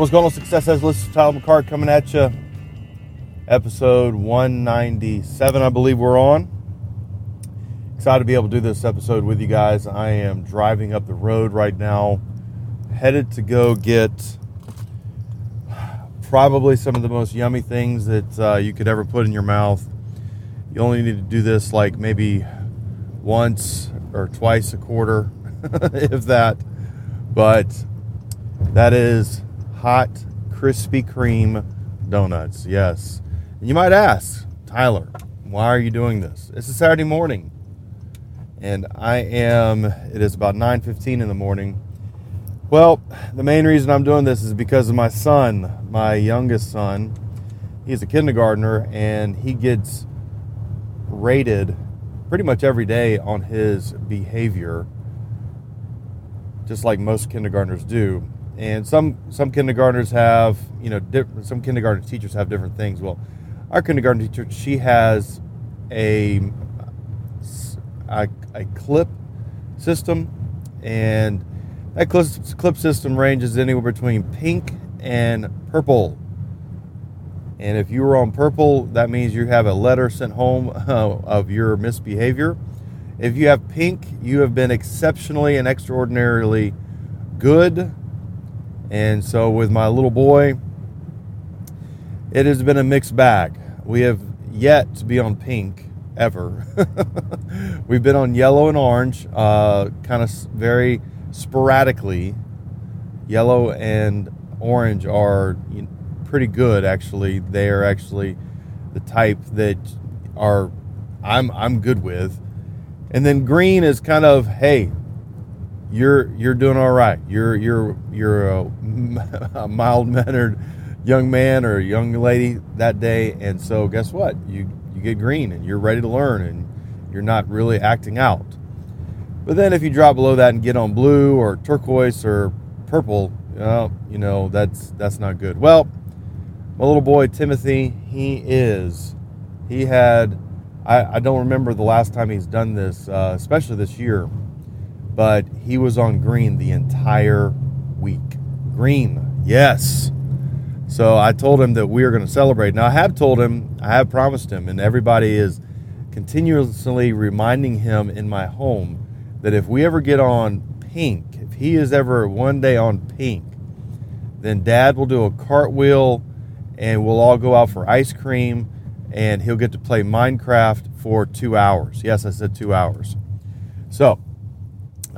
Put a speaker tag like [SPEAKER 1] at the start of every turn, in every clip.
[SPEAKER 1] What's going on, Success? This is Tyler McCart coming at you. Episode 197, I believe we're on. Excited to be able to do this episode with you guys. I am driving up the road right now, headed to go get probably some of the most yummy things that uh, you could ever put in your mouth. You only need to do this like maybe once or twice a quarter, if that. But that is hot Krispy Kreme donuts. Yes. And you might ask, Tyler, why are you doing this? It's a Saturday morning. And I am it is about 9:15 in the morning. Well, the main reason I'm doing this is because of my son, my youngest son. He's a kindergartner and he gets rated pretty much every day on his behavior just like most kindergartners do and some some kindergartners have you know some kindergarten teachers have different things. Well our kindergarten teacher she has a a, a clip system. And that clip, clip system ranges anywhere between pink and purple. And if you were on purple that means you have a letter sent home uh, of your misbehavior. If you have pink you have been exceptionally and extraordinarily good and so with my little boy, it has been a mixed bag. We have yet to be on pink ever. We've been on yellow and orange, uh, kind of very sporadically. Yellow and orange are pretty good, actually. They are actually the type that are I'm I'm good with. And then green is kind of hey, you're you're doing all right. You're you're you're a, a mild mannered young man or young lady that day, and so guess what? You you get green and you're ready to learn, and you're not really acting out. But then if you drop below that and get on blue or turquoise or purple, well, you know that's that's not good. Well, my little boy Timothy, he is he had I, I don't remember the last time he's done this, uh, especially this year but he was on green the entire week. Green, yes. So I told him that we are going to celebrate. Now I have told him, I have promised him, and everybody is continuously reminding him in my home that if we ever get on pink, if he is ever one day on pink, then dad will do a cartwheel and we'll all go out for ice cream and he'll get to play Minecraft for two hours. Yes, I said two hours. So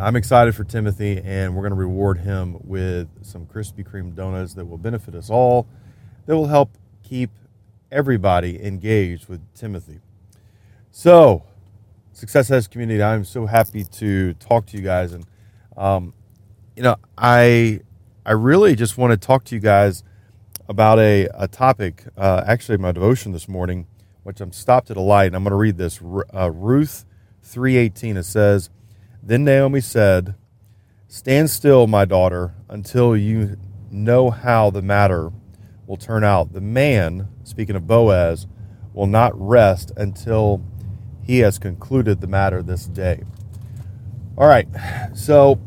[SPEAKER 1] I'm excited for Timothy, and we're going to reward him with some Krispy Kreme donuts that will benefit us all, that will help keep everybody engaged with Timothy. So, Success Edge community, I'm so happy to talk to you guys, and um, you know, I I really just want to talk to you guys about a a topic. Uh, actually, my devotion this morning, which I'm stopped at a light, and I'm going to read this. Uh, Ruth 3:18. It says. Then Naomi said, Stand still, my daughter, until you know how the matter will turn out. The man, speaking of Boaz, will not rest until he has concluded the matter this day. All right, so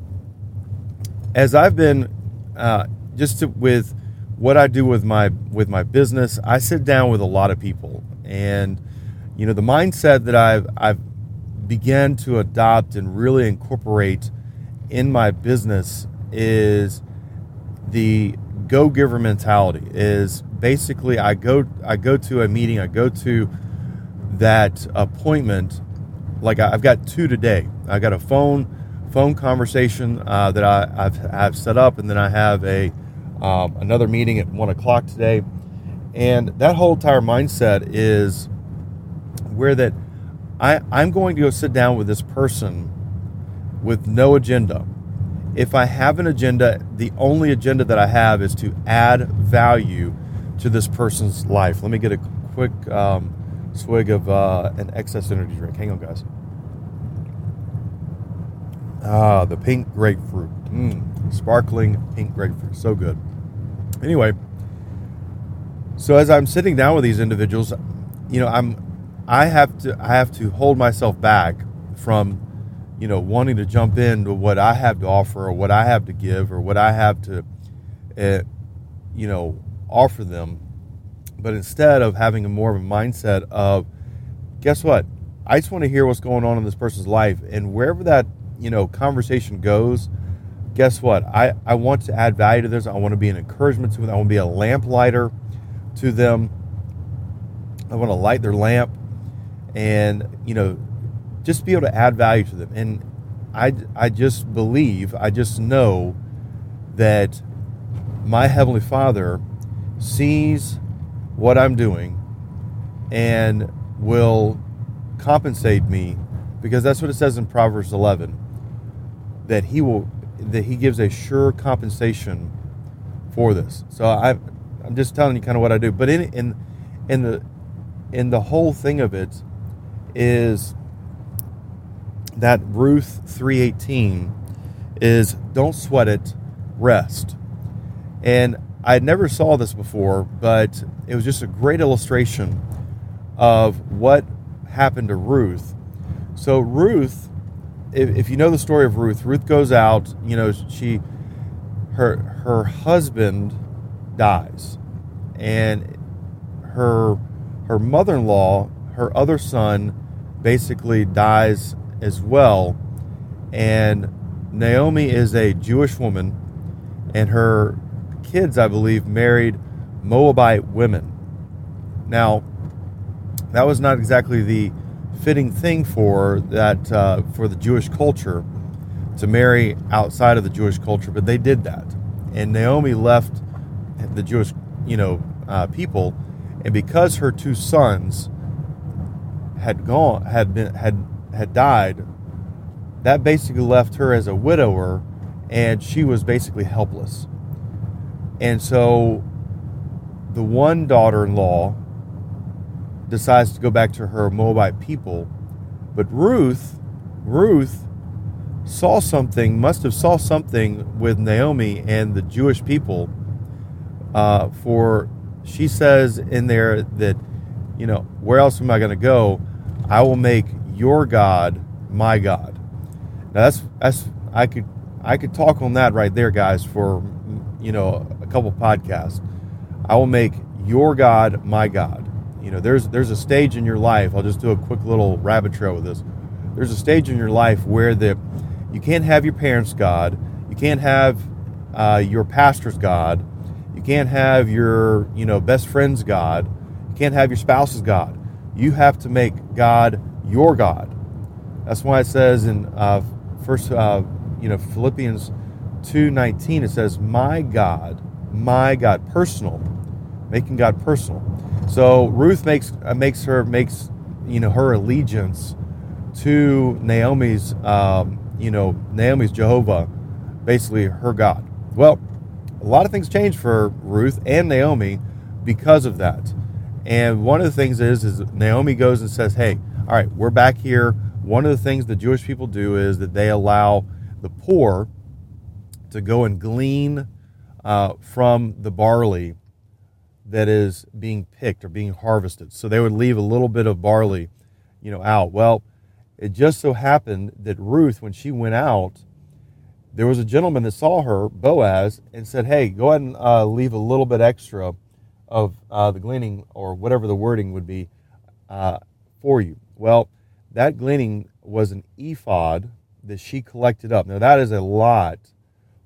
[SPEAKER 1] as I've been uh, just to, with what I do with my with my business, I sit down with a lot of people, and you know the mindset that I've I've began to adopt and really incorporate in my business is the go giver mentality is basically I go I go to a meeting I go to that appointment like I've got two today. I got a phone phone conversation uh, that I, I've, I've set up and then I have a um, another meeting at one o'clock today. And that whole entire mindset is where that I, I'm going to go sit down with this person with no agenda. if I have an agenda, the only agenda that I have is to add value to this person's life. Let me get a quick um, swig of uh, an excess energy drink. Hang on, guys. Ah, the pink grapefruit. Mm, sparkling pink grapefruit. So good. Anyway, so as I'm sitting down with these individuals, you know, I'm I have to I have to hold myself back from you know wanting to jump into what I have to offer or what I have to give or what I have to uh, you know offer them. But instead of having a more of a mindset of guess what? I just want to hear what's going on in this person's life. And wherever that you know conversation goes guess what? I, I want to add value to this. I want to be an encouragement to them. I want to be a lamp lighter to them. I want to light their lamp and you know just be able to add value to them and I, I just believe I just know that my heavenly father sees what I'm doing and will compensate me because that's what it says in Proverbs 11 that he will that he gives a sure compensation for this. So I I'm just telling you kind of what I do. But in in in the in the whole thing of it is that Ruth 3:18 is don't sweat it, rest. And I never saw this before, but it was just a great illustration of what happened to Ruth. So Ruth, if, if you know the story of Ruth, Ruth goes out, you know, she her her husband dies and her her mother-in-law, her other son basically dies as well. And Naomi is a Jewish woman, and her kids, I believe, married Moabite women. Now, that was not exactly the fitting thing for that uh, for the Jewish culture to marry outside of the Jewish culture, but they did that, and Naomi left the Jewish, you know, uh, people, and because her two sons had gone, had been, had had died, that basically left her as a widower, and she was basically helpless. And so the one daughter in law decides to go back to her Moabite people. But Ruth, Ruth saw something, must have saw something with Naomi and the Jewish people. Uh, for she says in there that, you know, where else am I going to go? I will make your God my God. Now that's that's I could I could talk on that right there, guys, for you know a couple podcasts. I will make your God my God. You know, there's there's a stage in your life. I'll just do a quick little rabbit trail with this. There's a stage in your life where the you can't have your parents' God, you can't have uh, your pastor's God, you can't have your you know best friend's God, you can't have your spouse's God. You have to make God your God. That's why it says in uh, first uh, you know Philippians two nineteen it says, "My God, my God, personal." making God personal. So Ruth makes uh, makes her makes you know her allegiance to Naomi's um, you know Naomi's Jehovah, basically her God. Well, a lot of things change for Ruth and Naomi because of that. And one of the things is is Naomi goes and says, "Hey, all right, we're back here." One of the things the Jewish people do is that they allow the poor to go and glean uh, from the barley that is being picked or being harvested. So they would leave a little bit of barley, you know, out. Well, it just so happened that Ruth, when she went out, there was a gentleman that saw her, Boaz, and said, "Hey, go ahead and uh, leave a little bit extra of uh, the gleaning or whatever the wording would be uh, for you." Well, that gleaning was an ephod that she collected up. Now that is a lot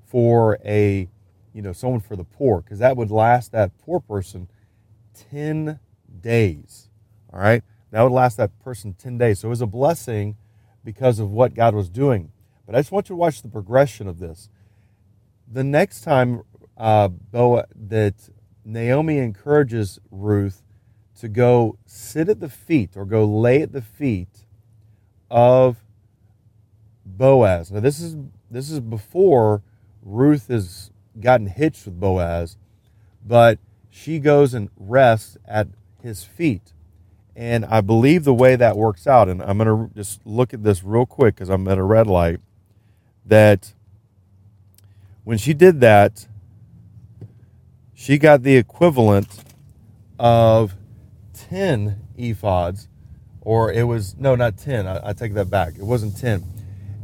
[SPEAKER 1] for a you know, someone for the poor, because that would last that poor person 10 days. All right? That would last that person 10 days. So it was a blessing because of what God was doing. But I just want you to watch the progression of this. The next time uh, Boa, that Naomi encourages Ruth to go sit at the feet or go lay at the feet of Boaz. Now, this is this is before Ruth has gotten hitched with Boaz, but she goes and rests at his feet. And I believe the way that works out, and I'm going to just look at this real quick because I'm at a red light, that when she did that, she got the equivalent of 10 ephods, or it was, no, not 10. I, I take that back. It wasn't 10.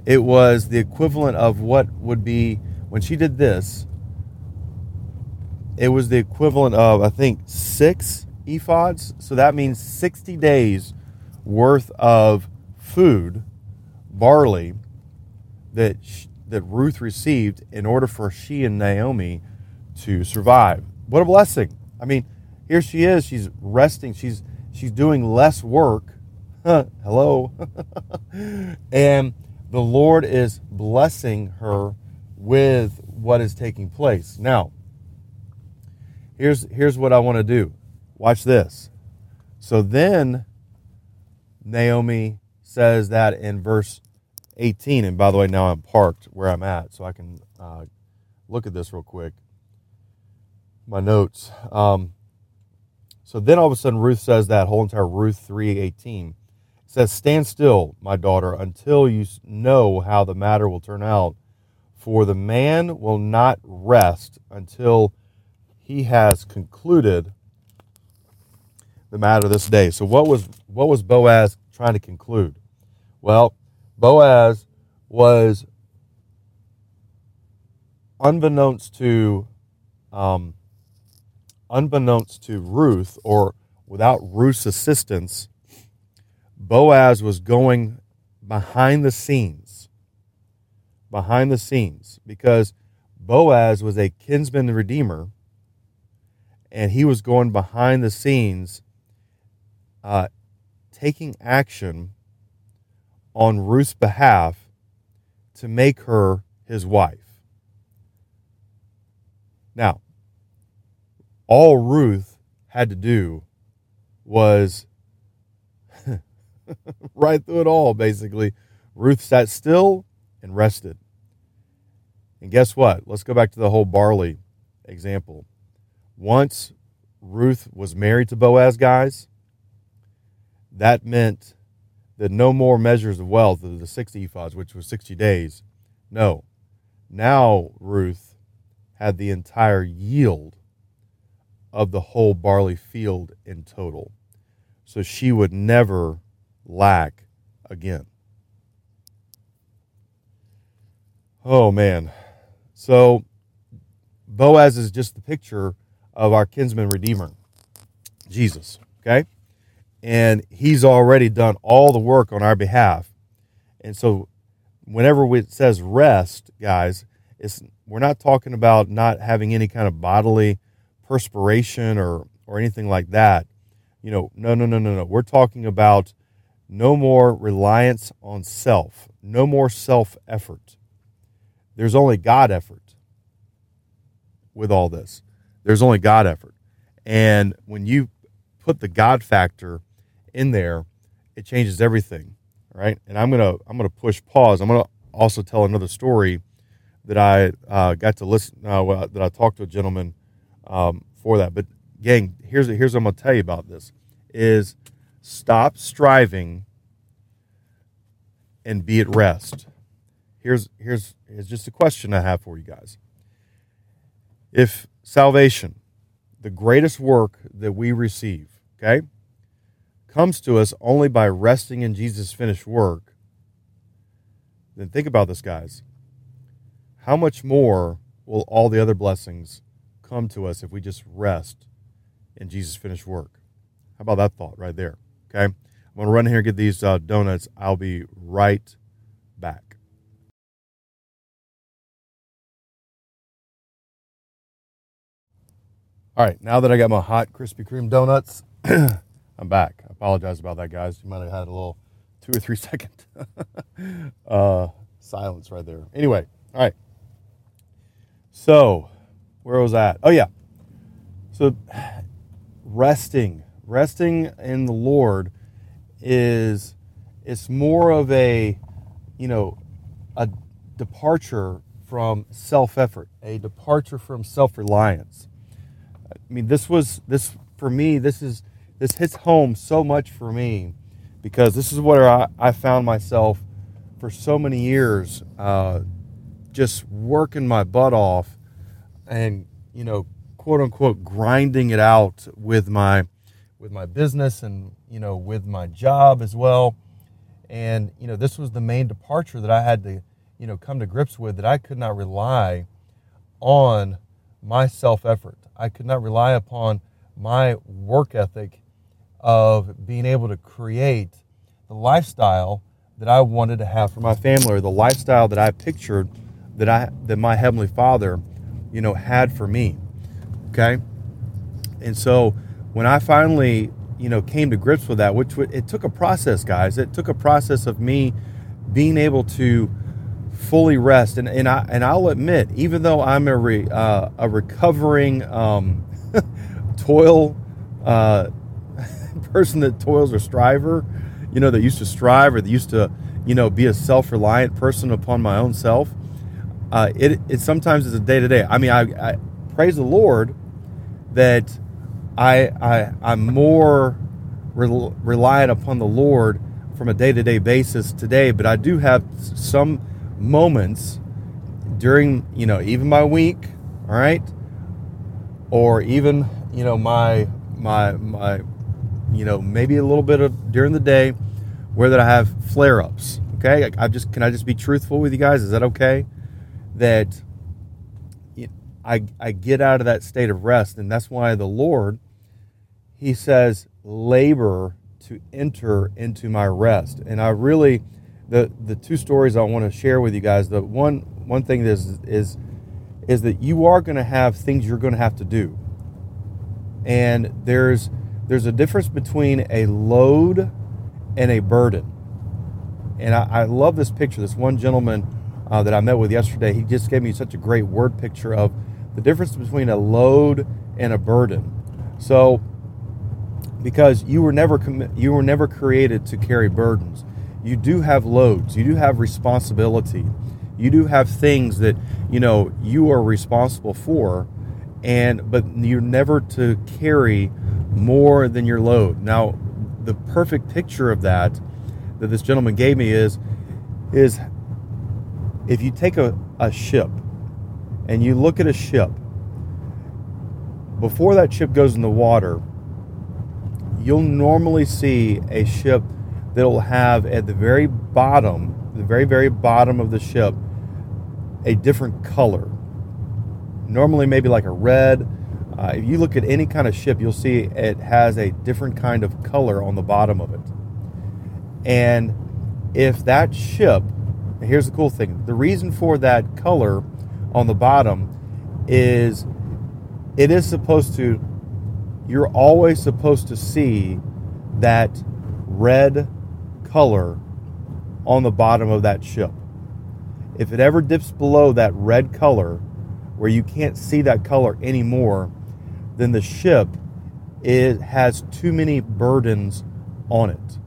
[SPEAKER 1] It was the equivalent of what would be, when she did this, it was the equivalent of, I think, six ephods. So that means 60 days worth of food, barley, that, that Ruth received in order for she and Naomi to survive. What a blessing. I mean, here she is, she's resting, she's she's doing less work. Hello. and the Lord is blessing her with what is taking place. Now, here's here's what I want to do. Watch this. So then Naomi says that in verse 18, and by the way, now I'm parked where I'm at, so I can uh, look at this real quick. My notes. Um, so then all of a sudden Ruth says that whole entire Ruth 3:18 says, "Stand still, my daughter, until you know how the matter will turn out, for the man will not rest until he has concluded the matter this day." So what was what was Boaz trying to conclude? Well, Boaz was unbeknownst to um, unbeknownst to Ruth, or without Ruth's assistance, Boaz was going behind the scenes. Behind the scenes, because Boaz was a kinsman redeemer, and he was going behind the scenes, uh, taking action on Ruth's behalf to make her his wife. Now, all Ruth had to do was right through it all, basically. Ruth sat still and rested. And guess what? Let's go back to the whole barley example. Once Ruth was married to Boaz, guys, that meant that no more measures of wealth of the 60 ephahs, which was 60 days. No. Now Ruth had the entire yield of the whole barley field in total. So she would never lack again. Oh, man. So Boaz is just the picture of our kinsman redeemer, Jesus. Okay? And he's already done all the work on our behalf. And so whenever it says rest, guys, it's we're not talking about not having any kind of bodily perspiration or or anything like that. You know, no, no, no, no, no. We're talking about no more reliance on self, no more self effort. There's only God effort with all this. There's only God effort. And when you put the God factor in there, it changes everything, right? And I'm gonna I'm gonna push pause. I'm gonna also tell another story that I uh, got to listen uh, that I talked to a gentleman um, for that. But gang, here's here's what I'm gonna tell you about this: is stop striving and be at rest. Here's here's here's just a question I have for you guys. If salvation, the greatest work that we receive, okay, comes to us only by resting in Jesus' finished work, then think about this, guys. How much more will all the other blessings come to us if we just rest in Jesus' finished work. How about that thought right there? Okay. I'm going to run here and get these uh, donuts. I'll be right back. All right. Now that I got my hot Krispy Kreme donuts, I'm back. I apologize about that, guys. You might have had a little two or three second uh, silence right there. Anyway, all right. So, where was that? Oh yeah. So resting, resting in the Lord is it's more of a you know a departure from self effort, a departure from self reliance. I mean, this was, this, for me, this is, this hits home so much for me because this is where I, I found myself for so many years, uh, just working my butt off and, you know, quote unquote, grinding it out with my, with my business and, you know, with my job as well. And, you know, this was the main departure that I had to, you know, come to grips with that I could not rely on my self effort. I could not rely upon my work ethic of being able to create the lifestyle that I wanted to have for my family or the lifestyle that I pictured that I that my heavenly Father, you know, had for me. Okay? And so when I finally, you know, came to grips with that, which it took a process, guys. It took a process of me being able to fully rest. And, and, I, and I'll admit, even though I'm a, re, uh, a recovering um, toil uh, person that toils or striver, you know, that used to strive or that used to, you know, be a self reliant person upon my own self, uh, it, it sometimes is a day to day. I mean, I, I praise the Lord that I, I, I'm more re- reliant upon the Lord from a day to day basis today, but I do have some moments during, you know, even my week, all right, or even, you know, my my my, you know, maybe a little bit of during the day, where that I have flare ups. Okay, I, I just can I just be truthful with you guys? Is that okay? That I I get out of that state of rest, and that's why the Lord, He says, labor to enter into my rest, and I really the the two stories I want to share with you guys. The one one thing is is is that you are going to have things you're going to have to do, and there's there's a difference between a load and a burden. And I, I love this picture. This one gentleman uh, that I met with yesterday, he just gave me such a great word picture of the difference between a load and a burden. So, because you were never you were never created to carry burdens you do have loads, you do have responsibility, you do have things that you know you are responsible for, and but you're never to carry more than your load. Now, the perfect picture of that that this gentleman gave me is is if you take a, a ship and you look at a ship before that ship goes in the water you'll normally see a ship that'll have at the very bottom, the very, very bottom of the ship, a different color. Normally, maybe like a red. Uh, if you look at any kind of ship, you'll see it has a different kind of color on the bottom of it. And if that ship, here's the cool thing the reason for that color on the bottom is it is supposed to, you're always supposed to see that red color on the bottom of that ship. If it ever dips below that red color, where you can't see that color anymore, then the ship it has too many burdens on it.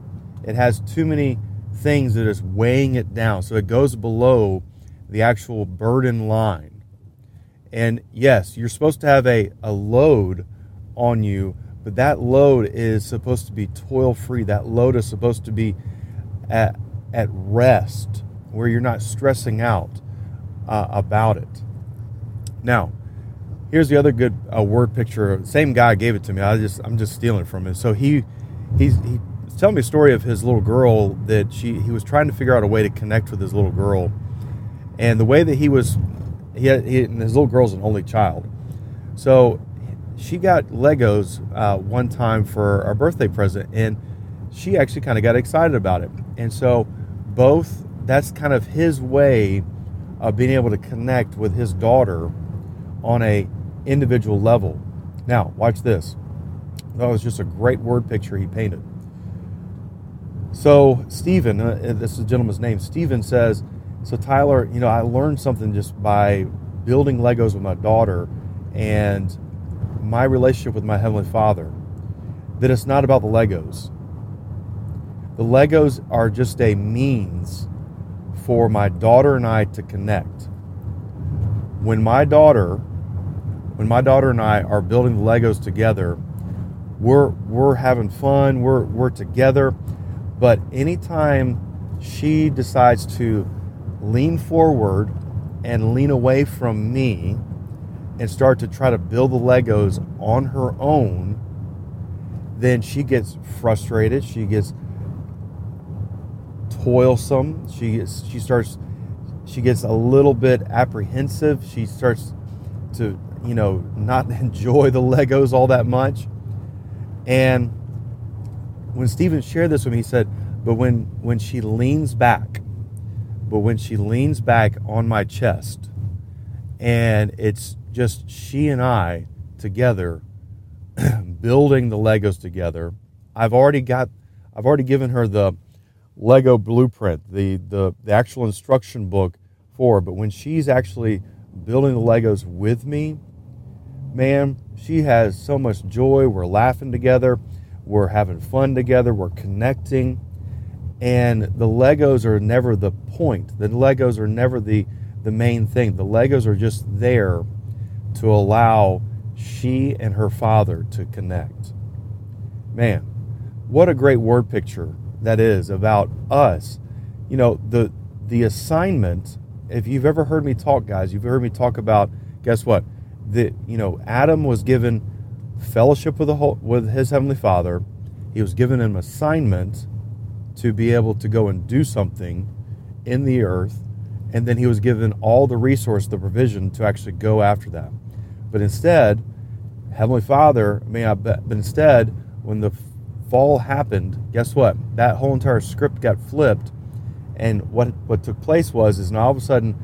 [SPEAKER 1] It has too many things that is weighing it down. So it goes below the actual burden line. And yes, you're supposed to have a, a load on you, but that load is supposed to be toil free. That load is supposed to be at, at rest, where you're not stressing out uh, about it. Now, here's the other good uh, word picture. Same guy gave it to me. I just I'm just stealing from him. So he he's he telling me a story of his little girl that she he was trying to figure out a way to connect with his little girl, and the way that he was he, had, he and his little girl's an only child, so she got Legos uh, one time for our birthday present and she actually kind of got excited about it. And so, both that's kind of his way of being able to connect with his daughter on a individual level. Now, watch this. That was just a great word picture he painted. So, Stephen, uh, this is a gentleman's name, Stephen says, So, Tyler, you know, I learned something just by building Legos with my daughter and my relationship with my Heavenly Father that it's not about the Legos. The Legos are just a means for my daughter and I to connect. When my daughter, when my daughter and I are building the Legos together, we're we're having fun, we're we're together, but anytime she decides to lean forward and lean away from me and start to try to build the Legos on her own, then she gets frustrated. She gets toilsome. She gets, she starts she gets a little bit apprehensive. She starts to you know not enjoy the Legos all that much. And when Stephen shared this with me, he said, "But when when she leans back, but when she leans back on my chest, and it's just she and I together." building the Legos together. I've already got I've already given her the Lego blueprint, the, the, the actual instruction book for her. But when she's actually building the Legos with me, man, she has so much joy. We're laughing together, we're having fun together, we're connecting. And the Legos are never the point. The Legos are never the, the main thing. The Legos are just there to allow she and her father to connect. Man, what a great word picture that is about us. You know, the the assignment, if you've ever heard me talk, guys, you've heard me talk about, guess what? The you know, Adam was given fellowship with the whole, with his heavenly father. He was given an assignment to be able to go and do something in the earth, and then he was given all the resource, the provision to actually go after that. But instead, Heavenly Father, mean, I bet, but instead, when the fall happened, guess what? That whole entire script got flipped. And what, what took place was, is now all of a sudden,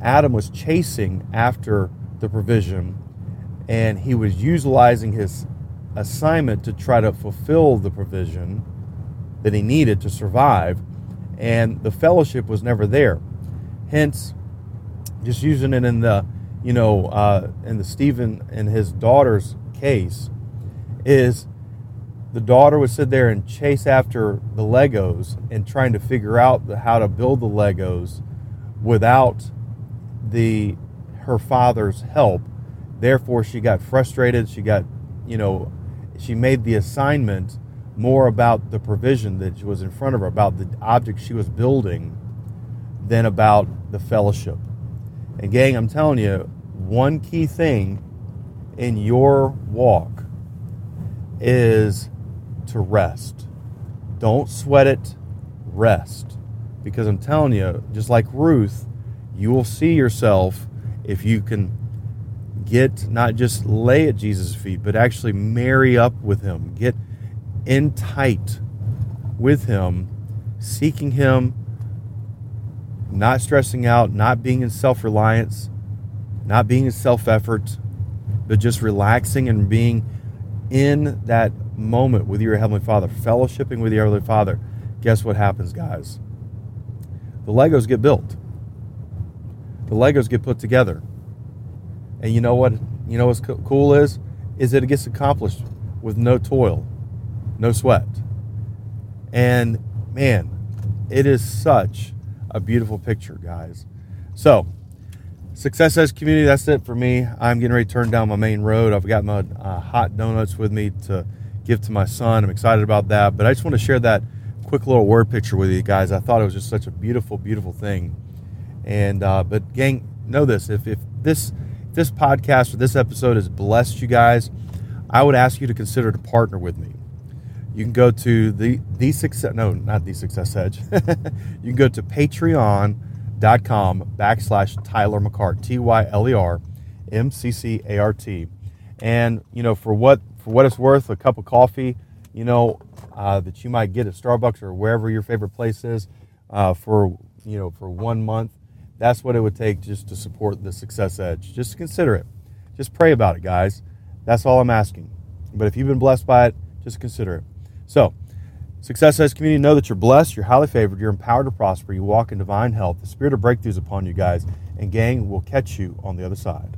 [SPEAKER 1] Adam was chasing after the provision and he was utilizing his assignment to try to fulfill the provision that he needed to survive. And the fellowship was never there. Hence, just using it in the, you know, uh, in the Stephen and his daughter's case, is the daughter would sit there and chase after the Legos and trying to figure out the, how to build the Legos without the her father's help. Therefore, she got frustrated. She got, you know, she made the assignment more about the provision that was in front of her, about the object she was building, than about the fellowship. And, gang, I'm telling you, one key thing in your walk is to rest. Don't sweat it, rest. Because I'm telling you, just like Ruth, you will see yourself if you can get not just lay at Jesus' feet, but actually marry up with him, get in tight with him, seeking him, not stressing out, not being in self reliance, not being in self effort, but just relaxing and being in that moment with your Heavenly Father, fellowshipping with your Heavenly Father, guess what happens, guys? The Legos get built. The Legos get put together. And you know what? You know what's cool is? Is that it gets accomplished with no toil, no sweat. And man, it is such a beautiful picture, guys. So, Success Edge community, that's it for me. I'm getting ready to turn down my main road. I've got my uh, hot donuts with me to give to my son. I'm excited about that. But I just want to share that quick little word picture with you guys. I thought it was just such a beautiful, beautiful thing. And uh, but gang, know this: if if this if this podcast or this episode has blessed you guys, I would ask you to consider to partner with me. You can go to the the success no not the success edge. you can go to patreon.com backslash Tyler McCart T Y L E R M C C A R T, and you know for what for what it's worth, a cup of coffee, you know, uh, that you might get at Starbucks or wherever your favorite place is uh, for, you know, for one month. That's what it would take just to support the Success Edge. Just consider it. Just pray about it, guys. That's all I'm asking. But if you've been blessed by it, just consider it. So, Success Edge community, know that you're blessed, you're highly favored, you're empowered to prosper, you walk in divine health. The spirit of breakthroughs upon you guys. And gang, we'll catch you on the other side.